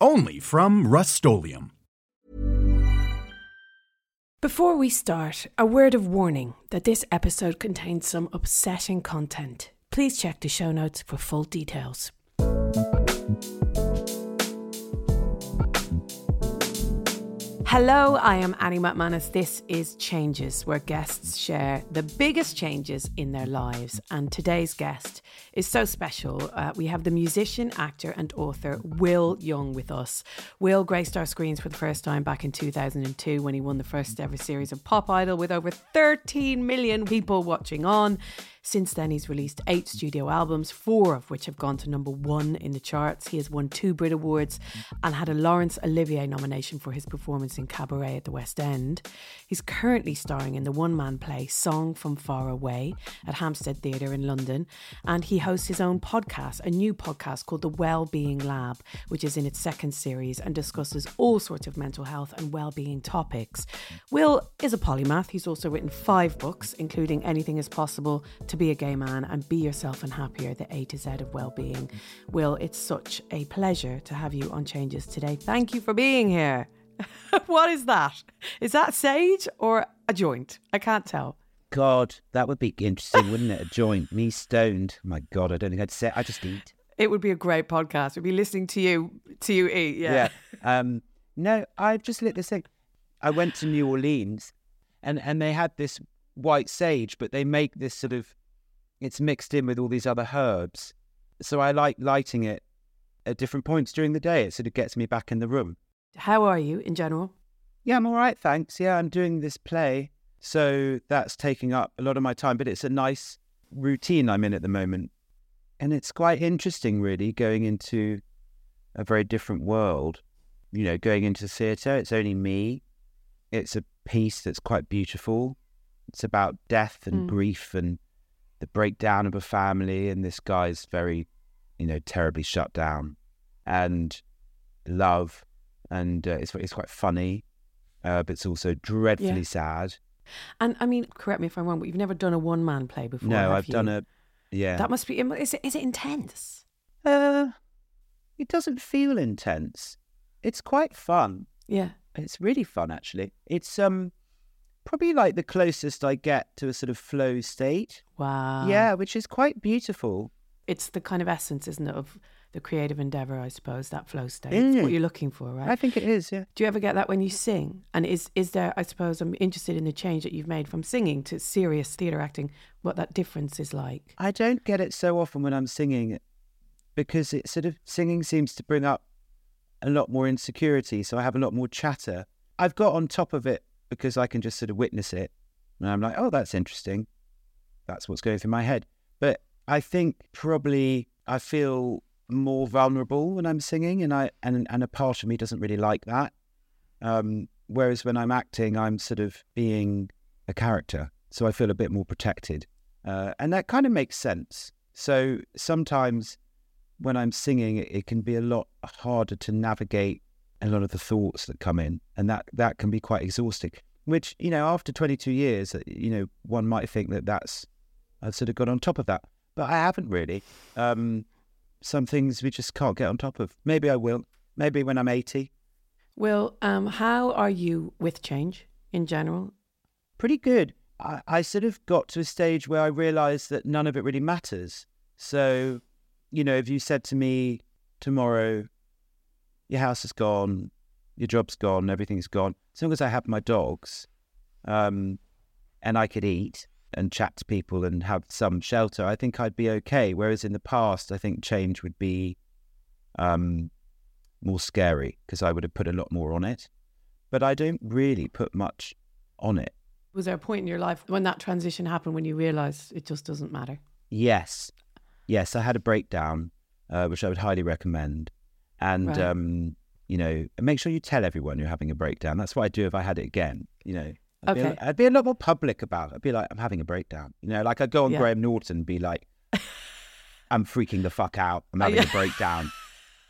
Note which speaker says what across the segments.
Speaker 1: Only from Rust-Oleum
Speaker 2: Before we start, a word of warning that this episode contains some upsetting content. Please check the show notes for full details. Hello, I am Annie MacManus. This is Changes, where guests share the biggest changes in their lives. And today's guest is so special. Uh, we have the musician, actor, and author Will Young with us. Will graced our screens for the first time back in 2002 when he won the first ever series of Pop Idol with over 13 million people watching on. Since then, he's released eight studio albums, four of which have gone to number one in the charts. He has won two Brit Awards and had a Laurence Olivier nomination for his performance in Cabaret at the West End. He's currently starring in the one man play Song from Far Away at Hampstead Theatre in London, and he hosts his own podcast, a new podcast called The Wellbeing Lab, which is in its second series and discusses all sorts of mental health and well-being topics. Will is a polymath. He's also written five books, including Anything is Possible to be a gay man and be yourself and happier, the A to Z of well-being. Will, it's such a pleasure to have you on Changes today. Thank you for being here. what is that? Is that sage or a joint? I can't tell.
Speaker 3: God, that would be interesting, wouldn't it? A joint, me stoned. My God, I don't think I'd say. I just eat.
Speaker 2: It would be a great podcast. We'd be listening to you to you eat. Yeah.
Speaker 3: yeah. Um, no, I just lit this thing. I went to New Orleans, and and they had this white sage, but they make this sort of it's mixed in with all these other herbs. So I like lighting it at different points during the day. It sort of gets me back in the room.
Speaker 2: How are you in general?
Speaker 3: Yeah, I'm all right, thanks. Yeah, I'm doing this play. So that's taking up a lot of my time, but it's a nice routine I'm in at the moment. And it's quite interesting, really, going into a very different world. You know, going into theatre, it's only me. It's a piece that's quite beautiful. It's about death and mm. grief and the breakdown of a family, and this guy's very, you know, terribly shut down, and love, and uh, it's it's quite funny, uh, but it's also dreadfully yeah. sad.
Speaker 2: And I mean, correct me if I'm wrong, but you've never done a one man play before.
Speaker 3: No,
Speaker 2: I've
Speaker 3: you? done a, yeah.
Speaker 2: That must be. Is it is it intense?
Speaker 3: Uh, it doesn't feel intense. It's quite fun.
Speaker 2: Yeah,
Speaker 3: it's really fun actually. It's um probably like the closest I get to a sort of flow state.
Speaker 2: Wow.
Speaker 3: Yeah, which is quite beautiful.
Speaker 2: It's the kind of essence, isn't it, of the creative endeavor, I suppose, that flow state. Mm. what you're looking for, right?
Speaker 3: I think it is, yeah.
Speaker 2: Do you ever get that when you sing? And is is there, I suppose, I'm interested in the change that you've made from singing to serious theatre acting, what that difference is like?
Speaker 3: I don't get it so often when I'm singing because it sort of, singing seems to bring up a lot more insecurity. So I have a lot more chatter. I've got on top of it because I can just sort of witness it. And I'm like, oh, that's interesting. That's what's going through my head. But I think probably I feel more vulnerable when I'm singing, and I and and a part of me doesn't really like that. Um, whereas when I'm acting, I'm sort of being a character, so I feel a bit more protected, uh, and that kind of makes sense. So sometimes when I'm singing, it, it can be a lot harder to navigate a lot of the thoughts that come in, and that that can be quite exhausting. Which you know, after 22 years, uh, you know, one might think that that's I've sort of got on top of that, but I haven't really. Um, some things we just can't get on top of. Maybe I will. Maybe when I'm 80.
Speaker 2: Well, um, how are you with change in general?
Speaker 3: Pretty good. I, I sort of got to a stage where I realised that none of it really matters. So, you know, if you said to me tomorrow, your house is gone, your job's gone, everything's gone. As long as I have my dogs, um, and I could eat and chat to people and have some shelter, I think I'd be okay. Whereas in the past, I think change would be um, more scary because I would have put a lot more on it. But I don't really put much on it.
Speaker 2: Was there a point in your life when that transition happened when you realised it just doesn't matter?
Speaker 3: Yes. Yes, I had a breakdown, uh, which I would highly recommend. And right. um, you know, make sure you tell everyone you're having a breakdown. That's what I'd do if I had it again. You know, I'd,
Speaker 2: Okay.
Speaker 3: be, I'd be a lot more public about it. I'd be like, I'm having a breakdown. You know, like I'd go on
Speaker 2: Yeah.
Speaker 3: Graham Norton and be like, I'm freaking the fuck out. I'm having a breakdown.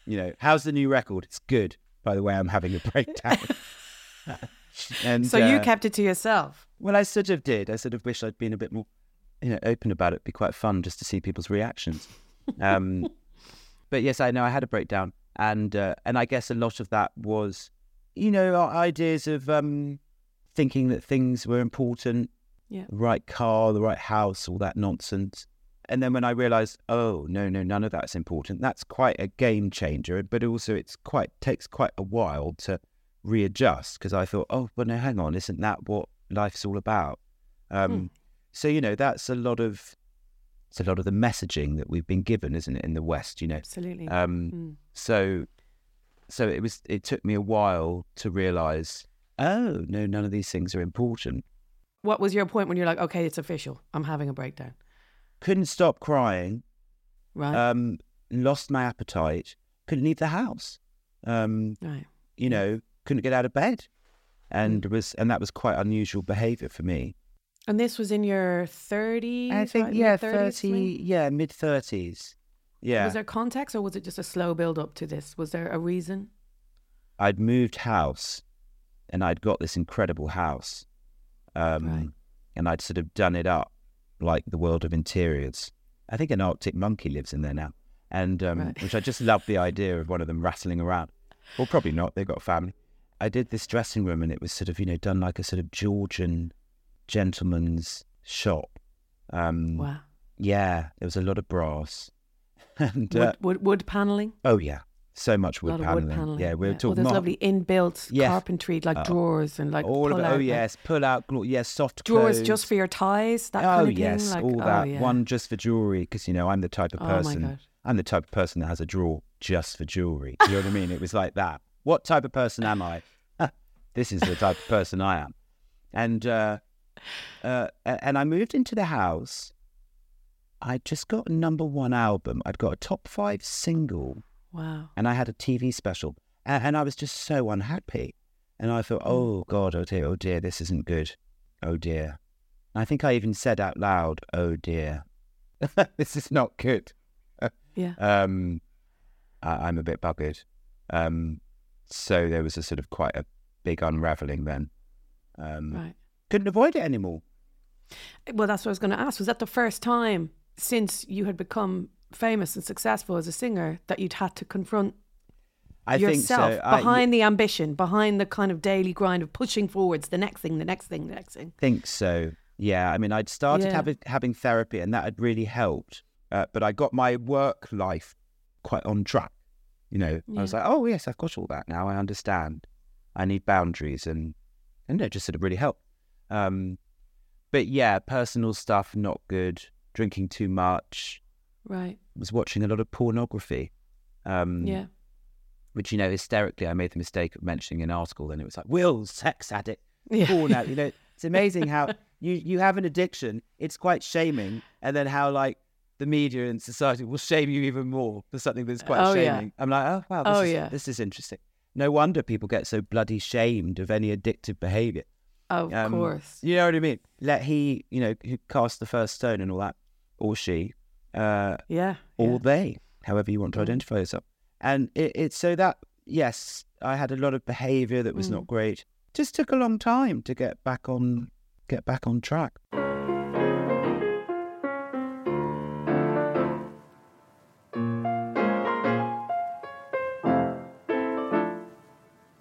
Speaker 3: You know, how's the new record? It's good. By the way, I'm having a breakdown. and
Speaker 2: So you
Speaker 3: uh,
Speaker 2: kept it to yourself.
Speaker 3: well, I sort of did. I sort of wish I'd been a bit more, you know, open about it. It'd be quite fun just to see people's reactions. Um, but yes, I know I had a breakdown, and uh, and I guess a lot of that was, you know, our ideas of um, thinking that things were important,
Speaker 2: Yeah.
Speaker 3: the right car, the right house, all that nonsense. And then when I realised, oh no, no, none of that's important. That's quite a game changer, but also it's quite takes quite a while to readjust because I thought, oh, but no, hang on, isn't that what life's all about? Um,
Speaker 2: Hmm.
Speaker 3: So you know, that's a lot of it's a lot of the messaging that we've been given, isn't it, in the West? You know,
Speaker 2: Absolutely.
Speaker 3: um,
Speaker 2: Mm.
Speaker 3: so so it was. It took me a while to realise, oh no, none of these things are important.
Speaker 2: What was your point when you're like, okay, it's official. I'm having a breakdown.
Speaker 3: Couldn't stop crying.
Speaker 2: Right.
Speaker 3: Um, lost my appetite. Couldn't leave the house. Um,
Speaker 2: right.
Speaker 3: you know, couldn't get out of bed, and was and that was quite unusual behaviour for me.
Speaker 2: And this was in your 30s?
Speaker 3: I think
Speaker 2: right?
Speaker 3: yeah,
Speaker 2: Mid-30s,
Speaker 3: thirty,
Speaker 2: maybe?
Speaker 3: yeah, mid thirties. Yeah,
Speaker 2: Was there context or was it just a slow build up to this? Was there a reason?
Speaker 3: I'd moved house, and I'd got this incredible house, um,
Speaker 2: Right.
Speaker 3: and I'd sort of done it up like the world of interiors. I think an Arctic monkey lives in there now, and um,
Speaker 2: Right.
Speaker 3: which I just love the idea of one of them rattling around. Well, probably not. They've got a family. I did this dressing room, and it was sort of you know done like a sort of Georgian gentleman's shop. Um,
Speaker 2: Wow.
Speaker 3: Yeah, there was a lot of brass, and
Speaker 2: Wood,
Speaker 3: uh,
Speaker 2: wood, wood paneling?
Speaker 3: oh yeah, so much wood paneling.
Speaker 2: wood paneling.
Speaker 3: Yeah, we were
Speaker 2: Oh,
Speaker 3: talking
Speaker 2: there's
Speaker 3: mar-
Speaker 2: lovely inbuilt
Speaker 3: Yeah.
Speaker 2: carpentry, like
Speaker 3: Oh,
Speaker 2: drawers and like
Speaker 3: all of it. Oh yes, pull out. Yes, soft
Speaker 2: drawers
Speaker 3: clothes.
Speaker 2: just for your ties, that
Speaker 3: oh
Speaker 2: kind of
Speaker 3: yes,
Speaker 2: thing. Like,
Speaker 3: all
Speaker 2: oh,
Speaker 3: that.
Speaker 2: yeah.
Speaker 3: One just for jewelry, because you know I'm the type of
Speaker 2: Oh my
Speaker 3: person.
Speaker 2: God.
Speaker 3: I'm the type of person that has a drawer just for jewelry. Do you know what I mean? It was like that. What type of person am I? this is the type of person I am. And uh, uh, and I moved into the house. I just got a number one album. I'd got a top five single,
Speaker 2: Wow.
Speaker 3: and I had a TV special, and, and I was just so unhappy. And I thought, oh God, oh dear, oh dear, this isn't good. Oh dear. And I think I even said out loud, oh dear, this is not good.
Speaker 2: Yeah.
Speaker 3: Um, I, I'm a bit buggered. Um, so there was a sort of quite a big unraveling then. Um,
Speaker 2: Right.
Speaker 3: Couldn't avoid it anymore.
Speaker 2: Well, that's what I was going to ask. Was that the first time since you had become famous and successful as a singer that you'd had to confront
Speaker 3: I
Speaker 2: yourself
Speaker 3: think so. I-
Speaker 2: behind the ambition, behind the kind of daily grind of pushing forwards, the next thing, the next thing, the next thing?
Speaker 3: think so. Yeah, I mean, I'd started
Speaker 2: Yeah.
Speaker 3: having having therapy, and that had really helped. Uh, but I got my work life quite on track. You know, I was like, oh yes, I've got all that now. I understand. I need boundaries, and and it just sort of really helped. Um, but yeah, personal stuff not good. Drinking too much.
Speaker 2: Right.
Speaker 3: Was watching a lot of pornography. Um,
Speaker 2: Yeah.
Speaker 3: Which you know, hysterically, I made the mistake of mentioning an article, and it was like, "Will sex addict
Speaker 2: Yeah.
Speaker 3: porn out. You know, it's amazing how you you have an addiction. It's quite shaming, and then how like the media and society will shame you even more for something that's quite
Speaker 2: Oh, yeah.
Speaker 3: shaming. I'm like, oh wow, this
Speaker 2: Oh,
Speaker 3: is,
Speaker 2: yeah.
Speaker 3: this is interesting. No wonder people get so bloody shamed of any addictive behaviour.
Speaker 2: Of
Speaker 3: Um,
Speaker 2: course.
Speaker 3: You know what I mean? Let he, you know, who cast the first stone and all that, or she, uh,
Speaker 2: Yeah.
Speaker 3: or
Speaker 2: yeah.
Speaker 3: they, however you want to identify yourself. And it, it's so that yes, I had a lot of behaviour that was
Speaker 2: Mm.
Speaker 3: not great. Just took a long time to get back on get back on track.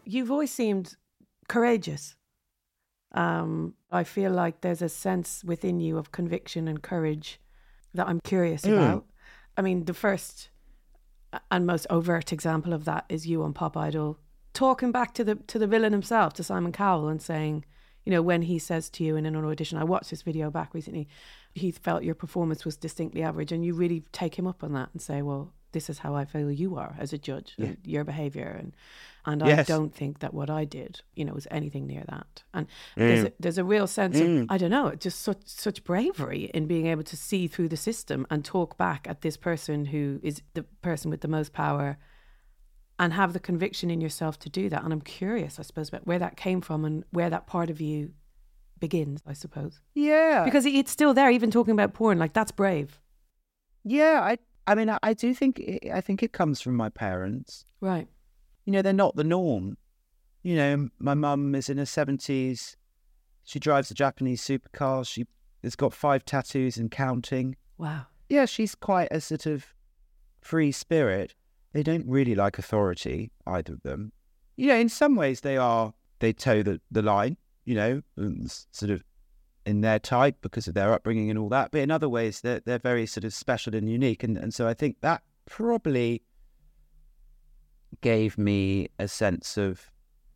Speaker 2: You've always seemed courageous. Um, I feel like there's a sense within you of conviction and courage that I'm curious
Speaker 3: Mm.
Speaker 2: about. I mean, the first and most overt example of that is you on Pop Idol talking back to the to the villain himself, to Simon Cowell, and saying, you know, when he says to you in an audition, I watched this video back recently, he felt your performance was distinctly average, and you really take him up on that and say, well, this is how I feel you are as a judge,
Speaker 3: Yeah.
Speaker 2: and your behavior, and and I don't think that what I did, you know, was anything near that. And there's mm. a, there's a real sense of mm. I don't know, just such such bravery in being able to see through the system and talk back at this person who is the person with the most power and have the conviction in yourself to do that. And I'm curious, I suppose, about where that came from and where that part of you begins, I suppose.
Speaker 3: Yeah.
Speaker 2: Because it's still there, even talking about porn, like that's brave.
Speaker 3: Yeah, I I mean I, I do think it, I think it comes from my parents.
Speaker 2: Right.
Speaker 3: You know, they're not the norm. You know, my mum is in her seventies. She drives a Japanese supercar. She has got five tattoos and counting.
Speaker 2: Wow.
Speaker 3: Yeah, she's quite a sort of free spirit. They don't really like authority, either of them. You know, in some ways they are they toe the, the line, you know, and sort of in their type because of their upbringing and all that. But in other ways, they're they're very sort of special and unique, and and so I think that probably gave me a sense of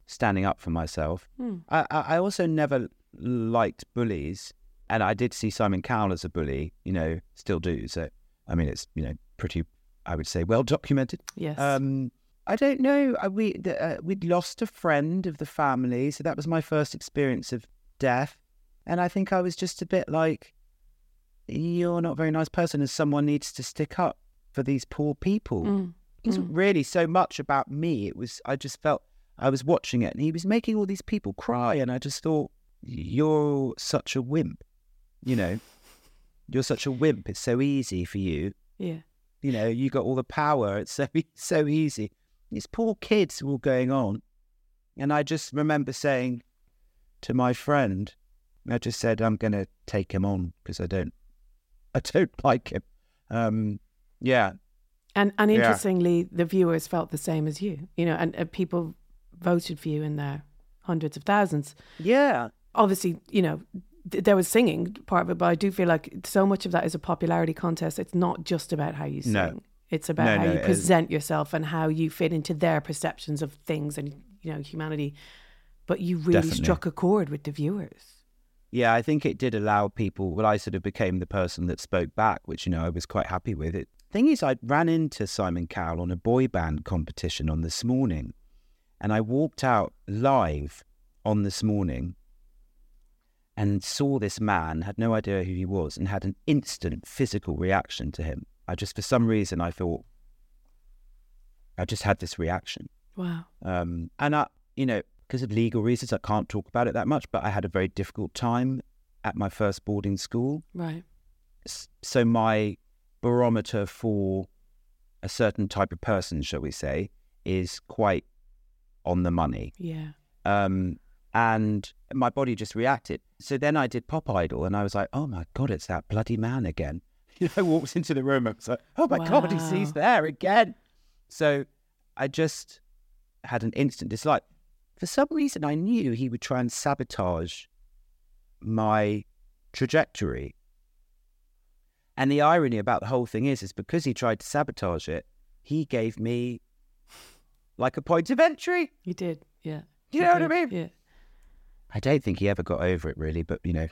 Speaker 3: standing up for myself.
Speaker 2: Hmm.
Speaker 3: I I also never liked bullies, and I did see Simon Cowell as a bully. You know, still do. So I mean, it's you know pretty, I would say, well documented.
Speaker 2: Yes.
Speaker 3: Um, I don't know. I, we uh, we'd lost a friend of the family, so that was my first experience of death, and I think I was just a bit like, "You're not a very nice person, and someone needs to stick up for these poor people."
Speaker 2: Mm.
Speaker 3: It wasn't really so much about me. It was I just felt I was watching it, and he was making all these people cry, and I just thought, "You're such a wimp," you know. You're such a wimp. It's so easy for you
Speaker 2: Yeah.
Speaker 3: you know, you got all the power. It's so so easy. These poor kids were all going on, and I just remember saying to my friend, I just said, "I'm going to take him on because I don't, I don't like him." Um, yeah,
Speaker 2: And and
Speaker 3: Yeah.
Speaker 2: interestingly, the viewers felt the same as you, you know, and uh, people voted for you in their hundreds of thousands.
Speaker 3: yeah,
Speaker 2: Obviously, you know, th- there was singing part of it, but I do feel like so much of that is a popularity contest. It's not just about how you sing.
Speaker 3: No.
Speaker 2: It's about
Speaker 3: No,
Speaker 2: how
Speaker 3: no,
Speaker 2: you present yourself and how you fit into their perceptions of things and you know humanity. But you really
Speaker 3: Definitely.
Speaker 2: struck a chord with the viewers.
Speaker 3: Yeah. I think it did allow people. Well, I sort of became the person that spoke back, which you know I was quite happy with. It thing is, I ran into Simon Cowell on a boy band competition on this morning, and I walked out live on this morning and saw this man, had no idea who he was, and had an instant physical reaction to him. I just, for some reason, I thought, I just had this reaction.
Speaker 2: Wow.
Speaker 3: Um, and I, you know, because of legal reasons, I can't talk about it that much, but I had a very difficult time at my first boarding school.
Speaker 2: Right.
Speaker 3: So my barometer for a certain type of person, shall we say, is quite on the money.
Speaker 2: Yeah.
Speaker 3: Um, and my body just reacted. So then I did Pop Idol, and I was like, "Oh my god, it's that bloody man again!" You know, I walked into the room, I was like, "Oh my god, he's, he's there again!" So I just had an instant dislike. For some reason, I knew he would try and sabotage my trajectory. And the irony about the whole thing is, is because he tried to sabotage it, he gave me like a point of entry.
Speaker 2: You did. Yeah.
Speaker 3: You know what I mean?
Speaker 2: Yeah.
Speaker 3: I don't think he ever got over it really, but you know,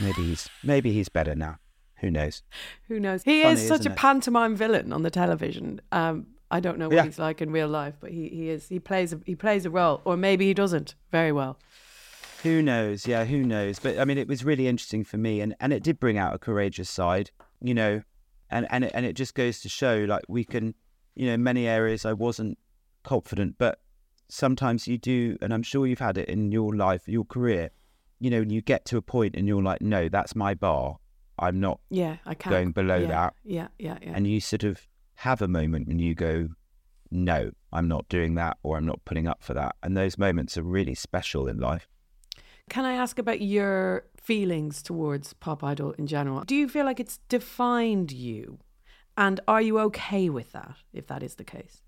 Speaker 3: maybe he's maybe he's better now. Who knows?
Speaker 2: Who knows? He
Speaker 3: Funny,
Speaker 2: is such a
Speaker 3: it?
Speaker 2: pantomime villain on the television. Um, I don't know what
Speaker 3: Yeah.
Speaker 2: he's like in real life, but he, he is. He plays a, he plays a role, or maybe he doesn't very well.
Speaker 3: Who knows? Yeah, who knows? But I mean, it was really interesting for me, and, and it did bring out a courageous side, you know, and and it, and it just goes to show like we can, you know, in many areas I wasn't confident, but sometimes you do, and I'm sure you've had it in your life, your career, you know, you get to a point and you're like, no, that's my bar. I'm not
Speaker 2: Yeah, I can't
Speaker 3: going below
Speaker 2: yeah,
Speaker 3: that.
Speaker 2: Yeah, yeah, yeah.
Speaker 3: and you sort of have a moment when you go, no, I'm not doing that, or I'm not putting up for that. And those moments are really special in life.
Speaker 2: Can I ask about your feelings towards pop idol in general? Do you feel like it's defined you, and are you okay with that if that is the case?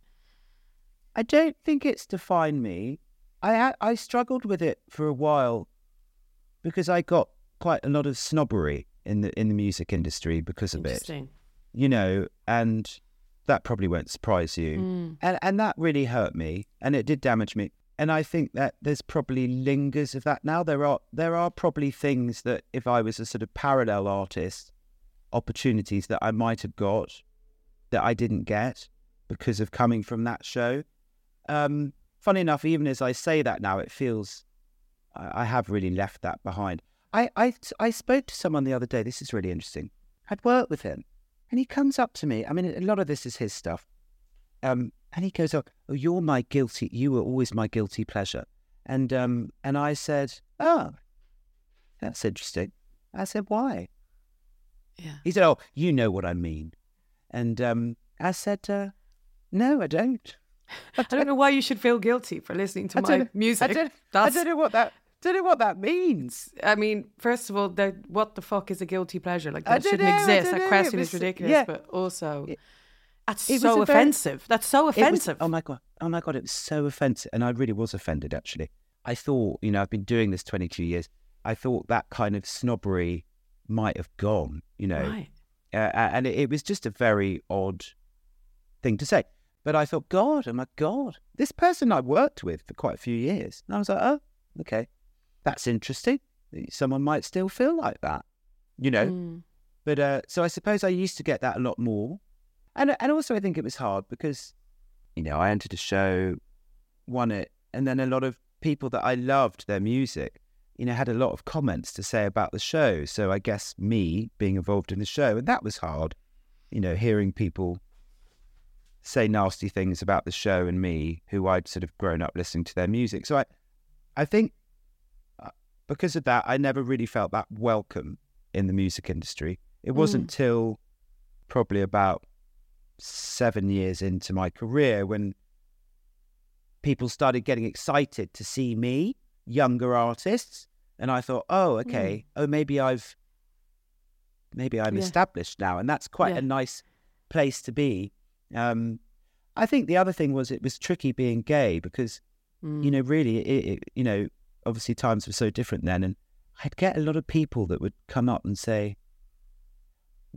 Speaker 3: I don't think it's defined me. I I struggled with it for a while because I got quite a lot of snobbery in the in the music industry because of it. You know, and that probably won't surprise you.
Speaker 2: Mm.
Speaker 3: And and that really hurt me and it did damage me. And I think that there's probably lingers of that now. There are there are probably things that if I was a sort of parallel artist, opportunities that I might have got that I didn't get because of coming from that show. Um, funny enough, even as I say that now, it feels I, I have really left that behind. I, I I spoke to someone the other day. This is really interesting. I'd worked with him, and he comes up to me. I mean, a lot of this is his stuff. Um, And he goes, "Oh, oh you're my guilty. You were always my guilty pleasure." And um, and I said, "Oh, that's interesting." I said, "Why?"
Speaker 2: Yeah.
Speaker 3: He said, "Oh, you know what I mean." And um, I said, uh, "No, I don't."
Speaker 2: I don't know why you should feel guilty for listening to
Speaker 3: I
Speaker 2: my music.
Speaker 3: I don't, I don't, know what that. Don't know what that means.
Speaker 2: I mean, first of all, what the fuck is a guilty pleasure? Like that shouldn't
Speaker 3: know,
Speaker 2: exist. That
Speaker 3: know,
Speaker 2: question
Speaker 3: it
Speaker 2: is
Speaker 3: was-
Speaker 2: ridiculous.
Speaker 3: yeah.
Speaker 2: But also,
Speaker 3: It-
Speaker 2: that's
Speaker 3: it
Speaker 2: so
Speaker 3: a very-
Speaker 2: offensive. that's so
Speaker 3: It was-
Speaker 2: offensive.
Speaker 3: oh my god! Oh my god! It was so offensive, and I really was offended. Actually, I thought, you know, I've been doing this twenty-two years. I thought that kind of snobbery might have gone, you know,
Speaker 2: right.
Speaker 3: uh, and it, it was just a very odd thing to say. But I thought, God, oh my God, this person I worked with for quite a few years, and I was like, oh, okay, that's interesting. Someone might still feel like that, you know.
Speaker 2: Mm.
Speaker 3: But uh, so I suppose I used to get that a lot more, and and also I think it was hard because, you know, I entered a show, won it, and then a lot of people that I loved their music, you know, had a lot of comments to say about the show. So I guess me being involved in the show, and that was hard, you know, hearing people say nasty things about the show and me, who I'd sort of grown up listening to their music. So I, I think uh, because of that, I never really felt that welcome in the music industry. It wasn't till probably about seven years into my career when people started getting excited to see me, younger artists, and I thought, oh, okay, oh, maybe I've, maybe I'm
Speaker 2: Yeah.
Speaker 3: established now, and that's quite
Speaker 2: Yeah.
Speaker 3: a nice place to be. Um, I think the other thing was it was tricky being gay because
Speaker 2: Mm.
Speaker 3: you know, really, it, it, you know, obviously times were so different then, and I'd get a lot of people that would come up and say,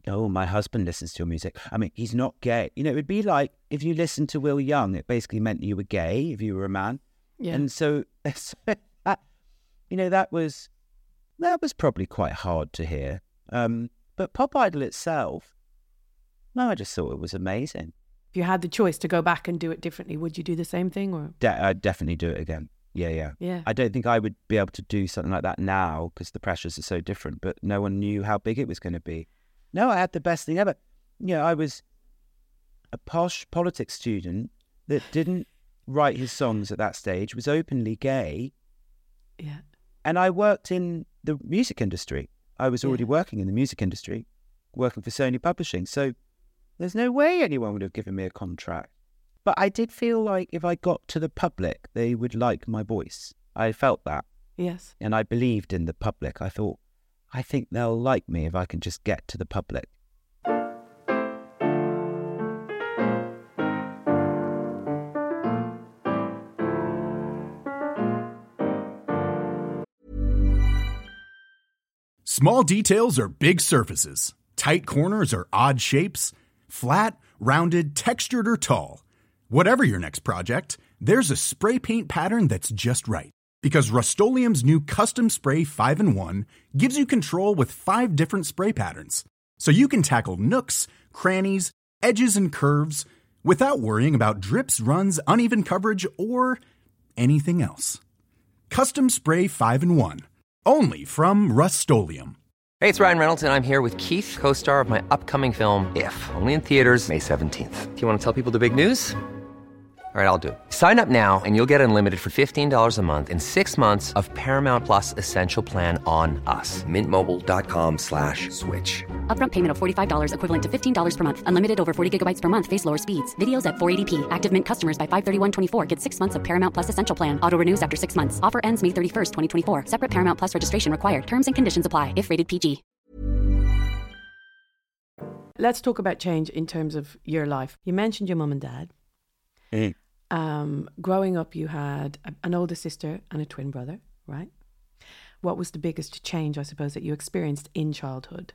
Speaker 3: "Oh, my husband listens to your music. I mean, he's not gay." You know, it would be like if you listened to Will Young, it basically meant you were gay if you were a man,
Speaker 2: yeah.
Speaker 3: and so, so that, you know, that was that was probably quite hard to hear. Um, but Pop Idol itself, no, I just thought it was amazing.
Speaker 2: if you had the choice to go back and do it differently, would you do the same thing or?
Speaker 3: De- I'd definitely do it again. Yeah, yeah.
Speaker 2: Yeah.
Speaker 3: I don't think I would be able to do something like that now because the pressures are so different. But no one knew how big it was going to be. No, I had the best thing ever. You know, I was a posh politics student that didn't write his songs at that stage, was openly gay,
Speaker 2: yeah.
Speaker 3: and I worked in the music industry. I was already
Speaker 2: Yeah.
Speaker 3: working in the music industry, working for Sony Publishing. So there's no way anyone would have given me a contract. But I did feel like if I got to the public, they would like my voice. I felt that
Speaker 2: Yes.
Speaker 3: and I believed in the public. I thought, I think they'll like me if I can just get to the public.
Speaker 1: Small details are big surfaces. Tight corners are odd shapes. Flat, rounded, textured, or tall. Whatever your next project, there's a spray paint pattern that's just right. Because Rust-Oleum Custom Spray 5 in 1 gives you control with five different spray patterns. So you can tackle nooks, crannies, edges, and curves without worrying about drips, runs, uneven coverage, or anything else. Custom Spray 5 in 1. Only from Rust
Speaker 4: Hey, it's Ryan Reynolds, and I'm here with Keith, co star of my upcoming film, If, only in theaters, May 17th. Do you want to tell people the big news? All right, I'll do. Sign up now and you'll get unlimited for $15 a month in six months of Paramount Plus Essential Plan on us. Mintmobile.com slash switch.
Speaker 5: Upfront payment of $45 equivalent to $15 per month. Unlimited over 40 gigabytes per month. Face lower speeds. Videos at 480p. Active Mint customers by 531.24 get six months of Paramount Plus Essential Plan. Auto renews after six months. Offer ends May 31st, 2024. Separate Paramount Plus registration required. Terms and conditions apply if rated PG.
Speaker 2: Let's talk about change in terms of your life. You mentioned your mum and dad.
Speaker 3: Mm.
Speaker 2: Um, growing up, you had a, an older sister and a twin brother, right? What was the biggest change, I suppose, that you experienced in childhood?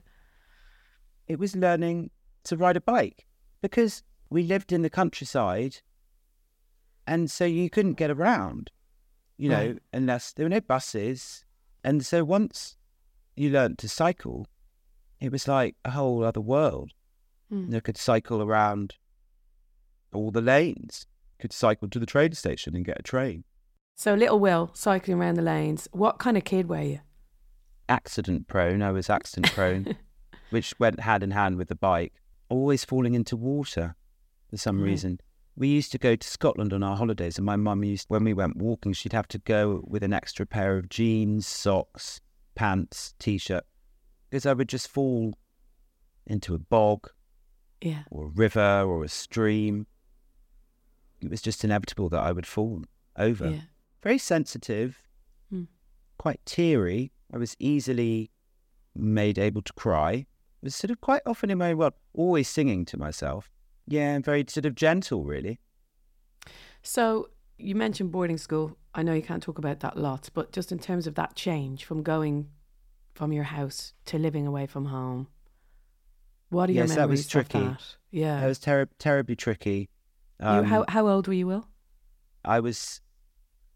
Speaker 3: It was learning to ride a bike because we lived in the countryside and so you couldn't get around, you know,
Speaker 2: Right.
Speaker 3: unless there were no buses. And so once you learnt to cycle, it was like a whole other world.
Speaker 2: Mm.
Speaker 3: You could cycle around all the lanes, could cycle to the train station and get a train.
Speaker 2: So, little Will cycling around the lanes. What kind of kid were you?
Speaker 3: Accident prone, I was accident prone, which went hand in hand with the bike. Always falling into water for some
Speaker 2: Right.
Speaker 3: reason. we used to go to Scotland on our holidays, and my mum used, when we went walking, she'd have to go with an extra pair of jeans, socks, pants, t shirt, because I would just fall into a bog
Speaker 2: Yeah.
Speaker 3: or a river or a stream. It was just inevitable that I would fall over.
Speaker 2: Yeah.
Speaker 3: Very sensitive,
Speaker 2: Hmm.
Speaker 3: quite teary. I was easily made able to cry. I was sort of quite often in my own world, always singing to myself. Yeah, and very sort of gentle, really.
Speaker 2: So you mentioned boarding school. I know you can't talk about that lot, but just in terms of that change from going from your house to living away from home, what are your
Speaker 3: Yes, that was
Speaker 2: memories
Speaker 3: tricky.
Speaker 2: of that? Yeah.
Speaker 3: That was ter- terribly tricky.
Speaker 2: You,
Speaker 3: Um,
Speaker 2: how how old were you, Will?
Speaker 3: I was,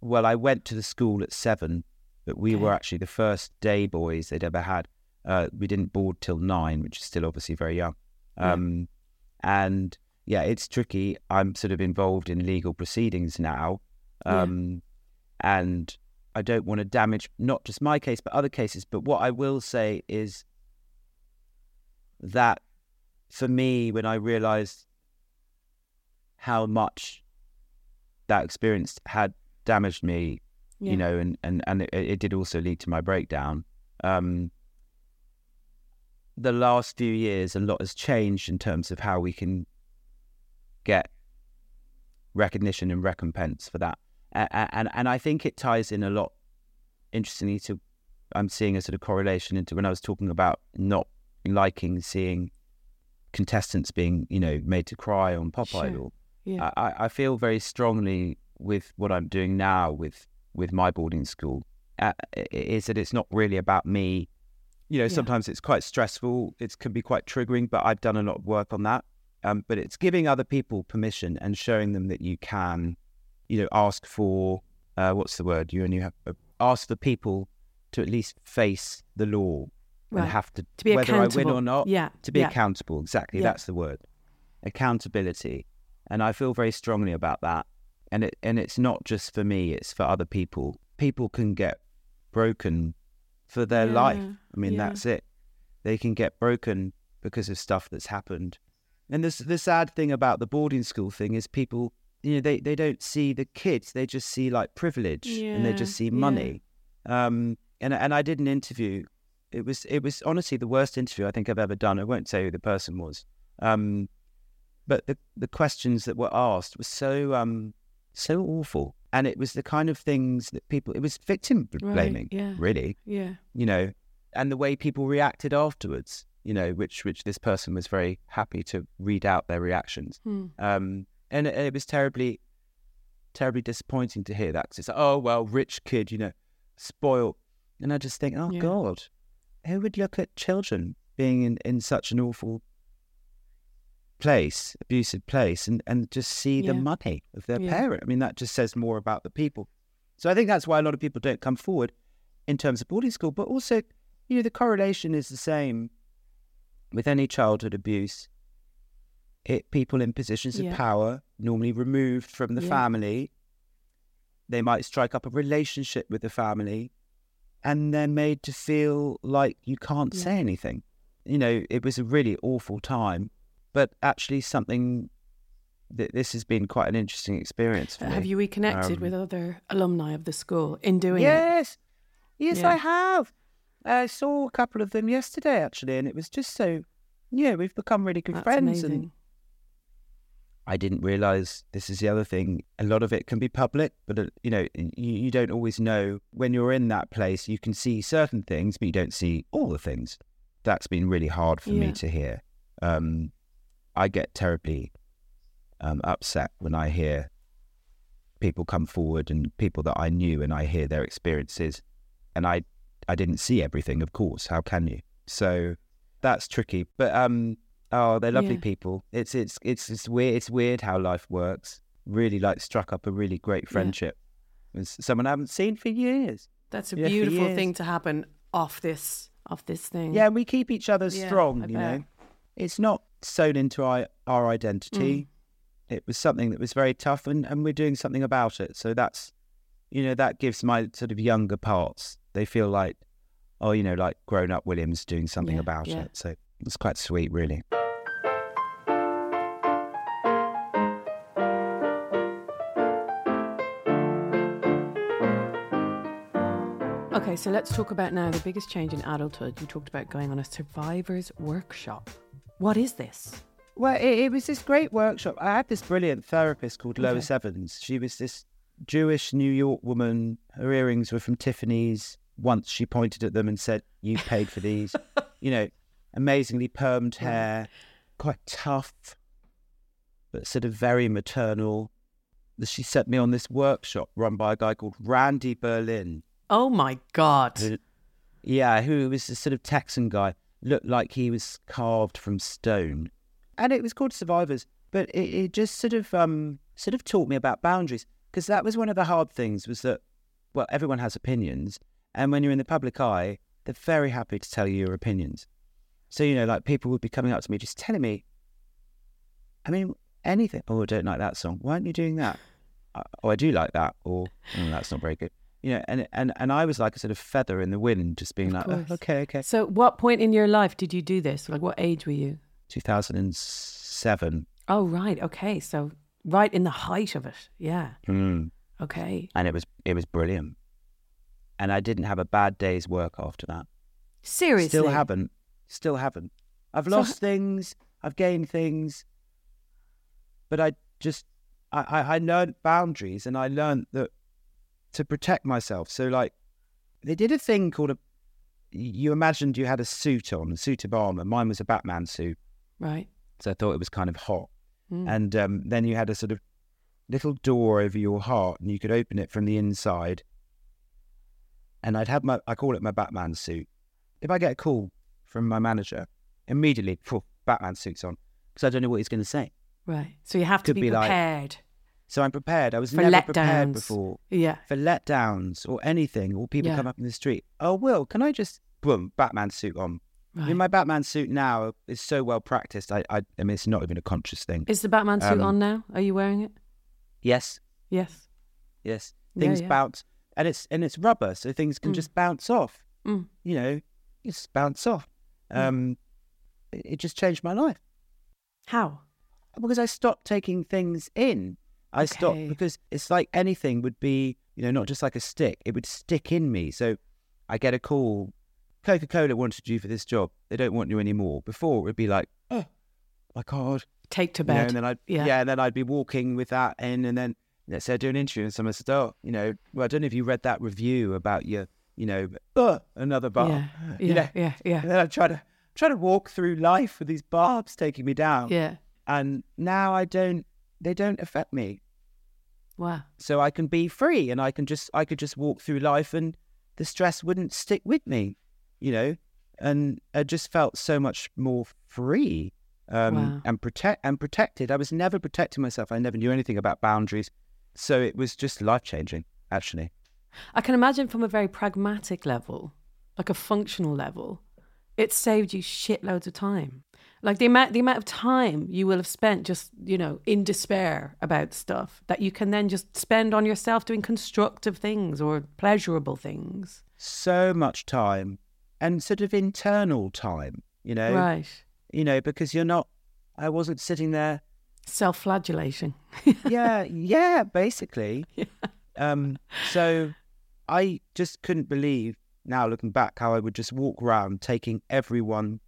Speaker 3: well, I went to the school at seven, but we were actually the first day boys they'd ever had. Uh, we didn't board till nine, which is still obviously very young.
Speaker 2: Yeah.
Speaker 3: Um, And yeah, it's tricky. I'm sort of involved in legal proceedings now.
Speaker 2: Yeah.
Speaker 3: Um, And I don't want to damage not just my case, but other cases. But what I will say is that for me, when I realized how much that experience had damaged me,
Speaker 2: Yeah.
Speaker 3: you know, and, and, and it, it did also lead to my breakdown. Um, the last few years, a lot has changed in terms of how we can get recognition and recompense for that. And, and, and I think it ties in a lot, interestingly, to I'm seeing a sort of correlation into when I was talking about not liking seeing contestants being, you know, made to cry on Pop
Speaker 2: Sure. Yeah.
Speaker 3: I, I- feel very strongly with what I'm doing now with with my boarding school uh, is that it's not really about me. You know,
Speaker 2: Yeah.
Speaker 3: sometimes it's quite stressful. It can be quite triggering, but I've done a lot of work on that. Um, but it's giving other people permission and showing them that you can, you know, ask for uh, what's the word? You only have uh, ask for people to at least face the law
Speaker 2: Right.
Speaker 3: and have to,
Speaker 2: To be
Speaker 3: whether I win or not,
Speaker 2: Yeah,
Speaker 3: to be
Speaker 2: yeah.
Speaker 3: accountable. Exactly,
Speaker 2: Yeah.
Speaker 3: that's the word. Accountability, and I feel very strongly about that. And it and it's not just for me; it's for other people. People can get broken for their life. I mean,
Speaker 2: yeah.
Speaker 3: that's it. They can get broken because of stuff that's happened. And this the sad thing about the boarding school thing is people, you know, they, they don't see the kids; they just see like privilege and they just see
Speaker 2: yeah.
Speaker 3: money. Um, and and I did an interview. It was it was honestly the worst interview I think I've ever done. I won't say who the person was. Um, but the the questions that were asked were so um so awful, and it was the kind of things that people. It was victim
Speaker 2: Right,
Speaker 3: blaming,
Speaker 2: yeah.
Speaker 3: really
Speaker 2: Yeah.
Speaker 3: you know, and the way people reacted afterwards, you know, which which this person was very happy to read out their reactions.
Speaker 2: Hmm.
Speaker 3: Um, and it, it was terribly, terribly disappointing to hear that because it's like, oh well, rich kid, you know, spoiled, and I just think, oh
Speaker 2: Yeah.
Speaker 3: God, who would look at children being in, in such an awful place, abusive place, and and just see the money of their
Speaker 2: Yeah.
Speaker 3: parent? I mean, that just says more about the people. So I think that's why a lot of people don't come forward in terms of boarding school, but also, you know, the correlation is the same with any childhood abuse. It people in positions
Speaker 2: Yeah.
Speaker 3: of power, normally removed from the
Speaker 2: Yeah.
Speaker 3: family, they might strike up a relationship with the family, and they're made to feel like you can't
Speaker 2: Yeah.
Speaker 3: say anything. You know, it was a really awful time, but actually something that this has been quite an interesting experience for me.
Speaker 2: Have you reconnected
Speaker 3: Um,
Speaker 2: with other alumni of the school in doing it?
Speaker 3: Yes, yes,
Speaker 2: Yeah.
Speaker 3: I have. I saw a couple of them yesterday actually, and it was just so. Yeah, we've become really good
Speaker 2: That's
Speaker 3: friends,
Speaker 2: amazing.
Speaker 3: and I didn't realize this is the other thing. A lot of it can be public, but uh, you know, you, you don't always know when you're in that place. You can see certain things, but you don't see all the things. That's been really hard for
Speaker 2: Yeah.
Speaker 3: me to hear. Um, I get terribly um, upset when I hear people come forward and people that I knew, and I hear their experiences, and I I didn't see everything, of course. How can you? So that's tricky. But um, oh, they're lovely
Speaker 2: Yeah.
Speaker 3: people. It's it's it's it's weird. It's weird how life works. Really, like struck up a really great friendship with someone I haven't seen for years.
Speaker 2: That's a
Speaker 3: Yeah,
Speaker 2: beautiful thing to happen off this off this thing.
Speaker 3: Yeah, and we keep each other
Speaker 2: Yeah,
Speaker 3: strong. You know, it's not sewn into our, our identity.
Speaker 2: Mm.
Speaker 3: It was something that was very tough, and, and we're doing something about it. So that's, you know, that gives my sort of younger parts. They feel like, oh, you know, like grown up Williams doing something
Speaker 2: yeah,
Speaker 3: about
Speaker 2: yeah.
Speaker 3: it. So it's quite sweet, really.
Speaker 2: Okay, so let's talk about now the biggest change in adulthood. You talked about going on a survivor's workshop. What is this?
Speaker 3: Well, it, it was this great workshop. I had this brilliant therapist called Lois Evans. She was this Jewish New York woman. Her earrings were from Tiffany's. Once she pointed at them and said, You paid for these. you know, amazingly permed hair, quite tough, but sort of very maternal. She sent me on this workshop run by a guy called Randy Berlin.
Speaker 2: Oh my God.
Speaker 3: Who, yeah, who was a sort of Texan guy, looked like he was carved from stone, and it was called Survivors. But it, it just sort of um sort of taught me about boundaries because that was one of the hard things was that well everyone has opinions, and when you're in the public eye, they're very happy to tell you your opinions. So you know, like people would be coming up to me just telling me, I mean anything. Oh, I don't like that song. Why aren't you doing that? Oh, I do like that. Or oh, that's not very good you know, and and and I was like a sort of feather in the wind, just being like, oh, okay, okay.
Speaker 2: So, what point in your life did you do this? Like, what age were you?
Speaker 3: Two thousand and seven.
Speaker 2: Oh, right. Okay, so right in the height of it. Yeah.
Speaker 3: Mm.
Speaker 2: Okay.
Speaker 3: And it was it was brilliant, and I didn't have a bad day's work after that.
Speaker 2: Seriously.
Speaker 3: Still haven't. Still haven't. I've so, lost things. I've gained things. But I just I, I, I learned boundaries, and I learned that to protect myself. So like they did a thing called a you imagined you had a suit on, a suit of armor. Mine was a Batman suit.
Speaker 2: Right.
Speaker 3: So I thought it was kind of hot. Mm. And um, then you had a sort of little door over your heart and you could open it from the inside. And I'd have my, I call it my Batman suit. If I get a call from my manager, immediately, phew, Batman suit's on because I don't know what he's going to say.
Speaker 2: Right. So you have to
Speaker 3: Could
Speaker 2: be,
Speaker 3: be
Speaker 2: prepared.
Speaker 3: Like, so I'm prepared. I was
Speaker 2: for
Speaker 3: never prepared before.
Speaker 2: Yeah.
Speaker 3: For letdowns or anything, or people
Speaker 2: Yeah.
Speaker 3: come up in the street. Oh, Will, can I just boom Batman suit on?
Speaker 2: Right.
Speaker 3: In my Batman suit now is so well practiced. I, I, I mean, it's not even a conscious thing.
Speaker 2: Is the Batman suit
Speaker 3: Um,
Speaker 2: on now? Are you wearing it?
Speaker 3: yes,
Speaker 2: Yes.
Speaker 3: yes. Things
Speaker 2: yeah.
Speaker 3: bounce, and it's and it's rubber, so things can
Speaker 2: Mm.
Speaker 3: just bounce off.
Speaker 2: Mm.
Speaker 3: You know, just bounce off. Um, it, it just changed my life
Speaker 2: How?
Speaker 3: because I stopped taking things in. I stopped because it's like anything would be, you know, not just like a stick. It would stick in me. So I get a call. Coca Cola wanted you for this job. They don't want you anymore. Before it would be like, oh my god,
Speaker 2: Take to
Speaker 3: you know,
Speaker 2: bed.
Speaker 3: and then I'd
Speaker 2: Yeah.
Speaker 3: yeah. and then I'd be walking with that in, and then let's say I do an interview, and someone said, oh, you know, well, I don't know if you read that review about your, you know, uh, another bar.
Speaker 2: yeah.
Speaker 3: You
Speaker 2: Yeah.
Speaker 3: know,
Speaker 2: Yeah. Yeah.
Speaker 3: and then I try to try to walk through life with these barbs taking me down
Speaker 2: Yeah.
Speaker 3: and now I don't they don't affect me.
Speaker 2: Wow.
Speaker 3: So I can be free and I can just I could just walk through life and the stress wouldn't stick with me, you know? And I just felt so much more free um,
Speaker 2: Wow.
Speaker 3: and protect and protected. I was never protecting myself. I never knew anything about boundaries. So it was just life changing, actually.
Speaker 2: I can imagine from a very pragmatic level, like a functional level, it saved you shitloads of time. Like the amount the amount of time you will have spent just, you know, in despair about stuff that you can then just spend on yourself doing constructive things or pleasurable things.
Speaker 3: So much time and sort of internal time, you know?
Speaker 2: Right.
Speaker 3: You know, because you're not I wasn't sitting there
Speaker 2: Self flagellation.
Speaker 3: yeah, yeah, basically. Um, so I just couldn't believe now looking back how I would just walk around taking everyone.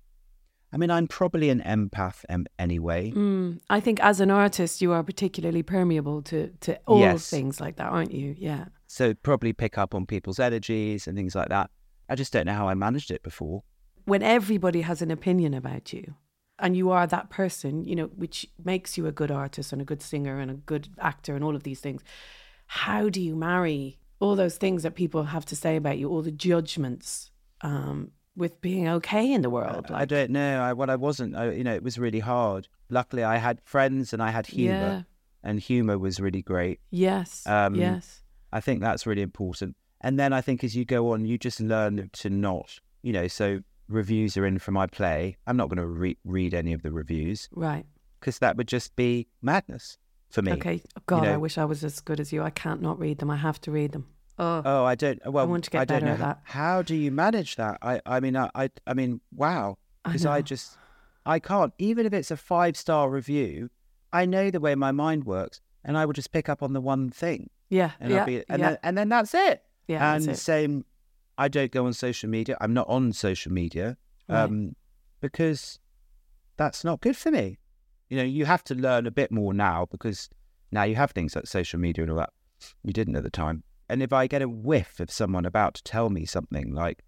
Speaker 3: I mean, I'm probably an empath um, anyway.
Speaker 2: Mm, I think as an artist, you are particularly permeable to, to all
Speaker 3: Yes.
Speaker 2: things like that, aren't you? Yeah.
Speaker 3: So probably pick up on people's energies and things like that. I just don't know how I managed it before.
Speaker 2: when everybody has an opinion about you and you are that person, you know, which makes you a good artist and a good singer and a good actor and all of these things, how do you marry all those things that people have to say about you, all the judgments, um, with being okay in the world?
Speaker 3: I don't know. I, what I wasn't, I, you know, it was really hard. Luckily, I had friends and I had humor,
Speaker 2: Yeah.
Speaker 3: and humor was really great.
Speaker 2: Yes.
Speaker 3: Um,
Speaker 2: yes.
Speaker 3: I think that's really important. And then I think as you go on, you just learn to not, you know, so reviews are in for my play. I'm not going to re- read any of the reviews
Speaker 2: Right.
Speaker 3: because that would just be madness for me.
Speaker 2: Okay. God, I
Speaker 3: know-
Speaker 2: wish I was as good as you. I can't not read them. I have to read them. Oh,
Speaker 3: Oh, I don't. Well,
Speaker 2: want to get
Speaker 3: don't
Speaker 2: better
Speaker 3: know
Speaker 2: at that.
Speaker 3: how do you manage that? I, I mean, I, I, I mean, wow. Because I,
Speaker 2: know.
Speaker 3: just, I can't. Even if it's a five star review, I know the way my mind works, and I will just pick up on the one thing,
Speaker 2: yeah.
Speaker 3: and
Speaker 2: yeah.
Speaker 3: I'll be, and
Speaker 2: yeah.
Speaker 3: then, and then that's it.
Speaker 2: yeah.
Speaker 3: and
Speaker 2: it.
Speaker 3: same I don't go on social media. I'm not on social media
Speaker 2: Right.
Speaker 3: um, because that's not good for me. You know, you have to learn a bit more now because now you have things like social media and all that. You didn't at the time. And if I get a whiff of someone about to tell me something, like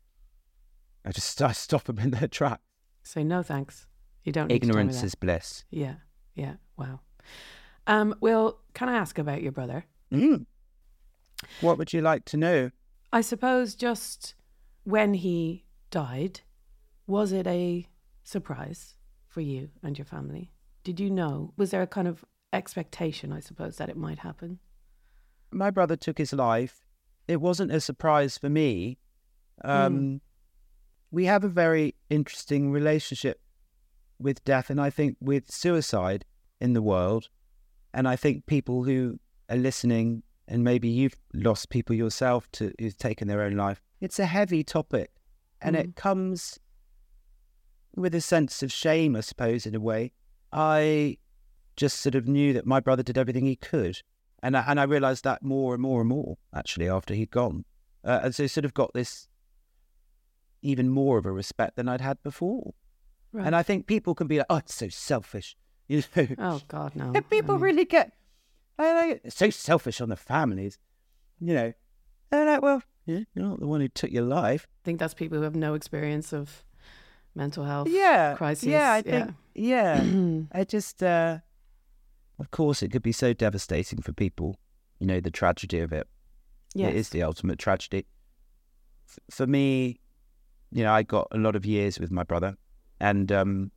Speaker 3: I just I stop them in their track.
Speaker 2: Say no thanks. You don't need to tell me
Speaker 3: Ignorance is bliss.
Speaker 2: Yeah, yeah. Wow. Um, Will, can I ask about your brother?
Speaker 3: Mm. What would you like to know?
Speaker 2: I suppose just when he died, was it a surprise for you and your family? Did you know? Was there a kind of expectation, I suppose, that it might happen?
Speaker 3: My brother took his life. It wasn't a surprise for me. Um, We have a very interesting relationship with death, and I think with suicide in the world. And I think people who are listening, and maybe you've lost people yourself to who've taken their own life. It's a heavy topic, and it comes with a sense of shame, I suppose, in a way. I just sort of knew that my brother did everything he could and I, and I realised that more and more and more actually after he'd gone, uh, and so sort of got this even more of a respect than I'd had before.
Speaker 2: Right.
Speaker 3: And I think people can be like, "Oh, it's so selfish," you know.
Speaker 2: oh God, no.
Speaker 3: And people
Speaker 2: I mean,
Speaker 3: really get, like, it's so selfish on the families, you know. And they're like, well, yeah, you're not the one who took your life.
Speaker 2: I think that's people who have no experience of mental health
Speaker 3: Yeah,
Speaker 2: crises.
Speaker 3: yeah, I think, yeah. I just, uh, of course, it could be so devastating for people. You know, the tragedy of it.
Speaker 2: Yes.
Speaker 3: It is the ultimate tragedy. F- for me, you know, I got a lot of years with my brother, and um,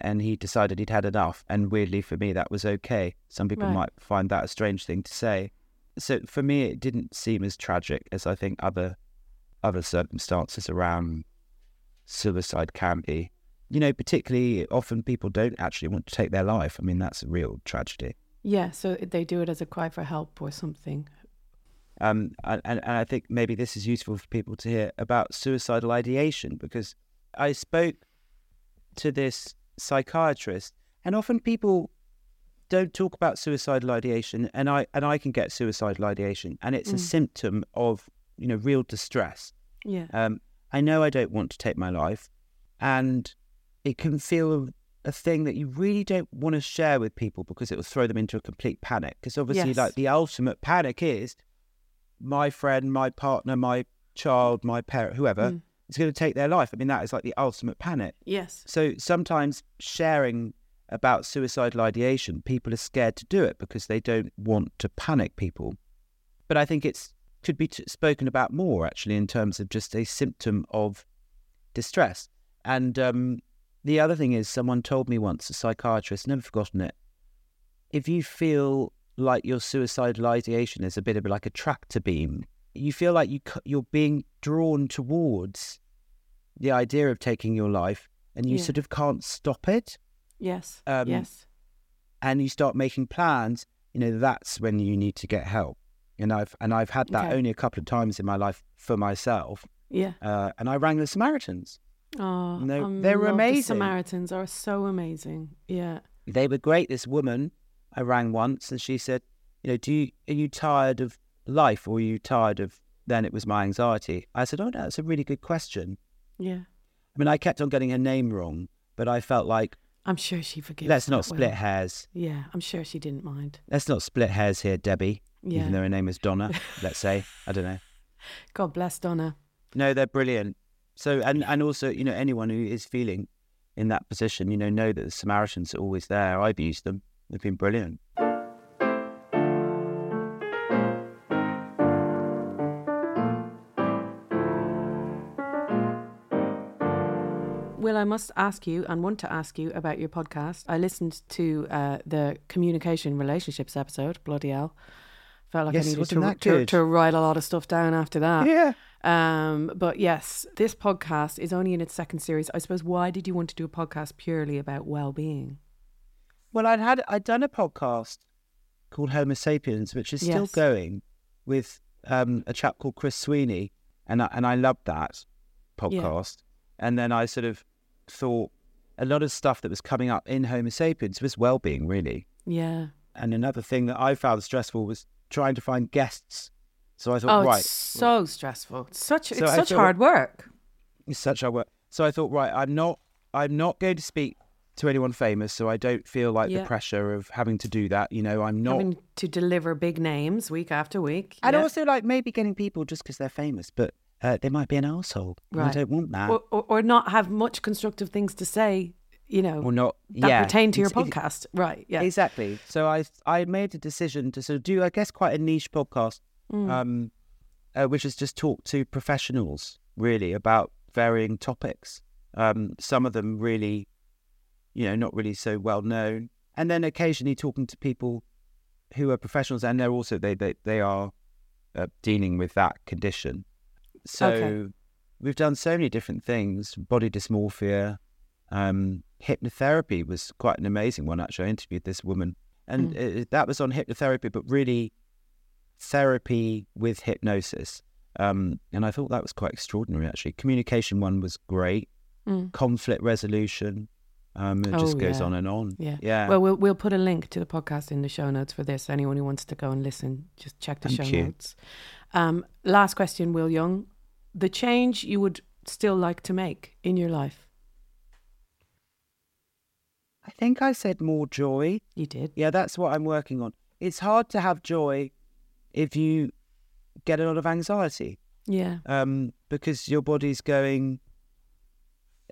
Speaker 3: and he decided he'd had enough. And weirdly, for me, that was okay. Some people
Speaker 2: Right.
Speaker 3: might find that a strange thing to say. So for me, it didn't seem as tragic as I think other other circumstances around suicide can be. You know, particularly often people don't actually want to take their life. I mean, that's a real tragedy.
Speaker 2: Yeah, so they do it as a cry for help or something.
Speaker 3: Um, and, and I think maybe this is useful for people to hear about suicidal ideation because I spoke to this psychiatrist, and often people don't talk about suicidal ideation, and I and I can get suicidal ideation, and it's a symptom of you know real distress.
Speaker 2: Yeah.
Speaker 3: Um, I know I don't want to take my life, and it can feel a thing that you really don't want to share with people because it will throw them into a complete panic. Because obviously,
Speaker 2: Yes.
Speaker 3: like the ultimate panic is my friend, my partner, my child, my parent, whoever
Speaker 2: Mm.
Speaker 3: is going to take their life. I mean, that is like the ultimate panic.
Speaker 2: Yes.
Speaker 3: So sometimes sharing about suicidal ideation, people are scared to do it because they don't want to panic people. But I think it's could be t- spoken about more actually in terms of just a symptom of distress. And um, the other thing is, someone told me once, a psychiatrist, never forgotten it. If you feel like your suicidal ideation is a bit of like a tractor beam, you feel like you you're being drawn towards the idea of taking your life, and you
Speaker 2: Yeah.
Speaker 3: sort of can't stop it,
Speaker 2: Yes.
Speaker 3: Um,
Speaker 2: yes.
Speaker 3: and you start making plans. You know that's when you need to get help. And I've and I've had that
Speaker 2: Okay.
Speaker 3: only a couple of times in my life for myself.
Speaker 2: Yeah.
Speaker 3: Uh, and I rang the Samaritans.
Speaker 2: Oh,
Speaker 3: they-
Speaker 2: I
Speaker 3: they were
Speaker 2: love the
Speaker 3: amazing.
Speaker 2: Samaritans are so amazing. Yeah.
Speaker 3: They were great. This woman I rang once, and she said, "You know, do you are you tired of life, or are you tired of?" Then it was my anxiety. I said, "Oh no, that's a really good question."
Speaker 2: Yeah.
Speaker 3: I mean, I kept on getting her name wrong, but I felt like
Speaker 2: I'm sure she forgives.
Speaker 3: let's not
Speaker 2: that well.
Speaker 3: split hairs.
Speaker 2: Yeah, I'm sure she didn't mind.
Speaker 3: Let's not split hairs here, Debbie.
Speaker 2: Yeah.
Speaker 3: Even though her name is Donna, let's say. I don't know.
Speaker 2: God bless Donna.
Speaker 3: No, they're brilliant. So, and and also, you know, anyone who is feeling in that position, you know, know that the Samaritans are always there. I've used them. They've been brilliant.
Speaker 2: Will, I must ask you and want to ask you about your podcast. I listened to uh, the communication relationships episode. Bloody hell. Felt like
Speaker 3: Yes,
Speaker 2: I needed to, to, to write a lot of stuff down after that.
Speaker 3: Yeah.
Speaker 2: Um, but yes, this podcast is only in its second series. I suppose why did you want to do a podcast purely about well-being?
Speaker 3: Well, I'd had I'd done a podcast called Homo Sapiens, which is still
Speaker 2: Yes.
Speaker 3: going with um, a chap called Chris Sweeney, and I, and I loved that podcast. And then I sort of thought a lot of stuff that was coming up in Homo Sapiens was well-being, really.
Speaker 2: Yeah.
Speaker 3: And another thing that I found stressful was trying to find guests. So I thought,
Speaker 2: Oh,
Speaker 3: right,
Speaker 2: it's so stressful. It's such
Speaker 3: So
Speaker 2: it's such
Speaker 3: feel-
Speaker 2: hard work.
Speaker 3: it's such hard work. So I thought, right, I'm not, I'm not going to speak to anyone famous, so I don't feel like
Speaker 2: Yeah.
Speaker 3: the pressure of having to do that. You know, I'm not,
Speaker 2: Having to deliver big names week after week.
Speaker 3: and
Speaker 2: yeah.
Speaker 3: also like maybe getting people just because they're famous, but uh, they might be an asshole.
Speaker 2: Right.
Speaker 3: I don't want that.
Speaker 2: or, or, or not have much constructive things to say, you know,
Speaker 3: Or not,
Speaker 2: that
Speaker 3: yeah,
Speaker 2: pertain to your
Speaker 3: ex-
Speaker 2: podcast. Right. Yeah.
Speaker 3: Exactly. So I I made a decision to sort of do, I guess, quite a niche podcast,
Speaker 2: Mm.
Speaker 3: um, uh, which is just talk to professionals really about varying topics. Um, some of them really, you know, not really so well known, and then occasionally talking to people who are professionals, and they're also they they they are uh, dealing with that condition. So
Speaker 2: Okay.
Speaker 3: we've done so many different things: body dysmorphia, um, hypnotherapy was quite an amazing one. Actually, I interviewed this woman, and
Speaker 2: Mm.
Speaker 3: it, that was on hypnotherapy, but really therapy with hypnosis. Um, and I thought that was quite extraordinary. Actually, communication one was great.
Speaker 2: Mm.
Speaker 3: Conflict resolution. Um, it
Speaker 2: Oh,
Speaker 3: just goes
Speaker 2: yeah.
Speaker 3: on and on.
Speaker 2: Yeah.
Speaker 3: Yeah.
Speaker 2: Well, we'll we'll put a link to the podcast in the show notes for this. Anyone who wants to go and listen, just check the
Speaker 3: Thank
Speaker 2: show
Speaker 3: you.
Speaker 2: notes. Um, last question, Will Young. The change you would still like to make in your life?
Speaker 3: I think I said more joy.
Speaker 2: You did.
Speaker 3: Yeah, that's what I'm working on. It's hard to have joy if you get a lot of anxiety.
Speaker 2: Yeah.
Speaker 3: um, because your body's going,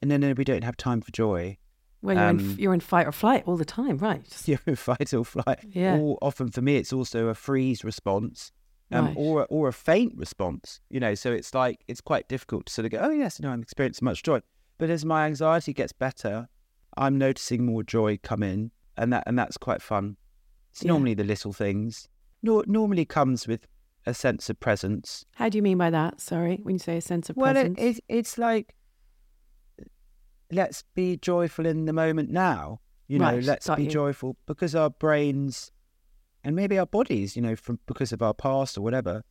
Speaker 3: and then we don't have time for joy.
Speaker 2: Well, you're, in,
Speaker 3: Um,
Speaker 2: f- you're in fight or flight all the time, right? Just-
Speaker 3: You're in fight or flight.
Speaker 2: Yeah.
Speaker 3: Or often for me, it's also a freeze response, um,
Speaker 2: Right.
Speaker 3: or or a faint response. You know, so it's like it's quite difficult to sort of go, oh yes, no, I'm experiencing much joy. But as my anxiety gets better, I'm noticing more joy come in, and that and that's quite fun. It's
Speaker 2: Yeah.
Speaker 3: normally the little things. Nor normally comes with a sense of presence.
Speaker 2: How do you mean by that? Sorry, when you say a sense of presence?
Speaker 3: Well, it, it, it's like let's be joyful in the moment now. You know,
Speaker 2: Right,
Speaker 3: let's be
Speaker 2: you.
Speaker 3: joyful because our brains and maybe our bodies, you know, from because of our past or whatever,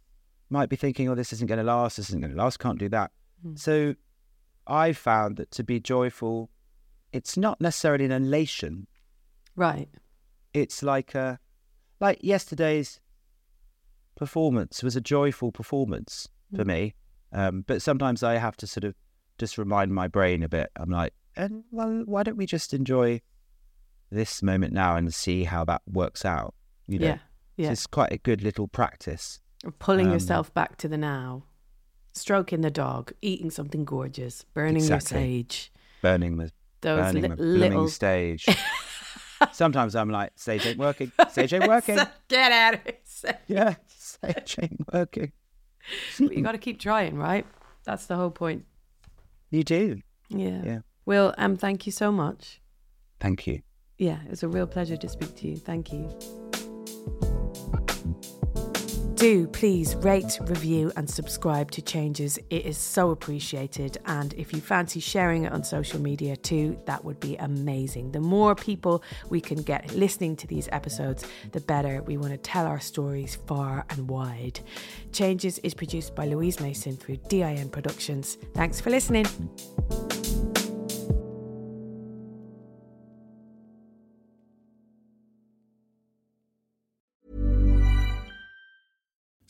Speaker 3: might be thinking, "Oh, this isn't going to last. This isn't going to last. Can't do that."
Speaker 2: Hmm.
Speaker 3: So, I found that to be joyful, it's not necessarily an elation.
Speaker 2: right.
Speaker 3: It's like a, like yesterday's performance was a joyful performance for
Speaker 2: Mm.
Speaker 3: me. Um, but sometimes I have to sort of just remind my brain a bit. I'm like, and well, why don't we just enjoy this moment now and see how that works out? You know,
Speaker 2: Yeah.
Speaker 3: So it's quite a good little practice.
Speaker 2: Pulling
Speaker 3: um,
Speaker 2: yourself back to the now, stroking the dog, eating something gorgeous, burning
Speaker 3: Exactly.
Speaker 2: your sage.
Speaker 3: Burning the
Speaker 2: Those
Speaker 3: burning
Speaker 2: li-
Speaker 3: the blooming
Speaker 2: little
Speaker 3: stage. Sometimes I'm like, stage ain't working. Stage ain't working.
Speaker 2: Get out of here.
Speaker 3: yeah, stage ain't working.
Speaker 2: But you got to keep trying, right? That's the whole point.
Speaker 3: You do.
Speaker 2: Yeah.
Speaker 3: Yeah.
Speaker 2: Will, um, thank you so much.
Speaker 3: Thank you.
Speaker 2: Yeah, it was a real pleasure to speak to you. Thank you. Do please rate, review, and subscribe to Changes. It is so appreciated. And if you fancy sharing it on social media too, that would be amazing. The more people we can get listening to these episodes, the better. We want to tell our stories far and wide. Changes is produced by Louise Mason through DIN Productions. Thanks for listening.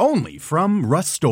Speaker 1: Only from Rust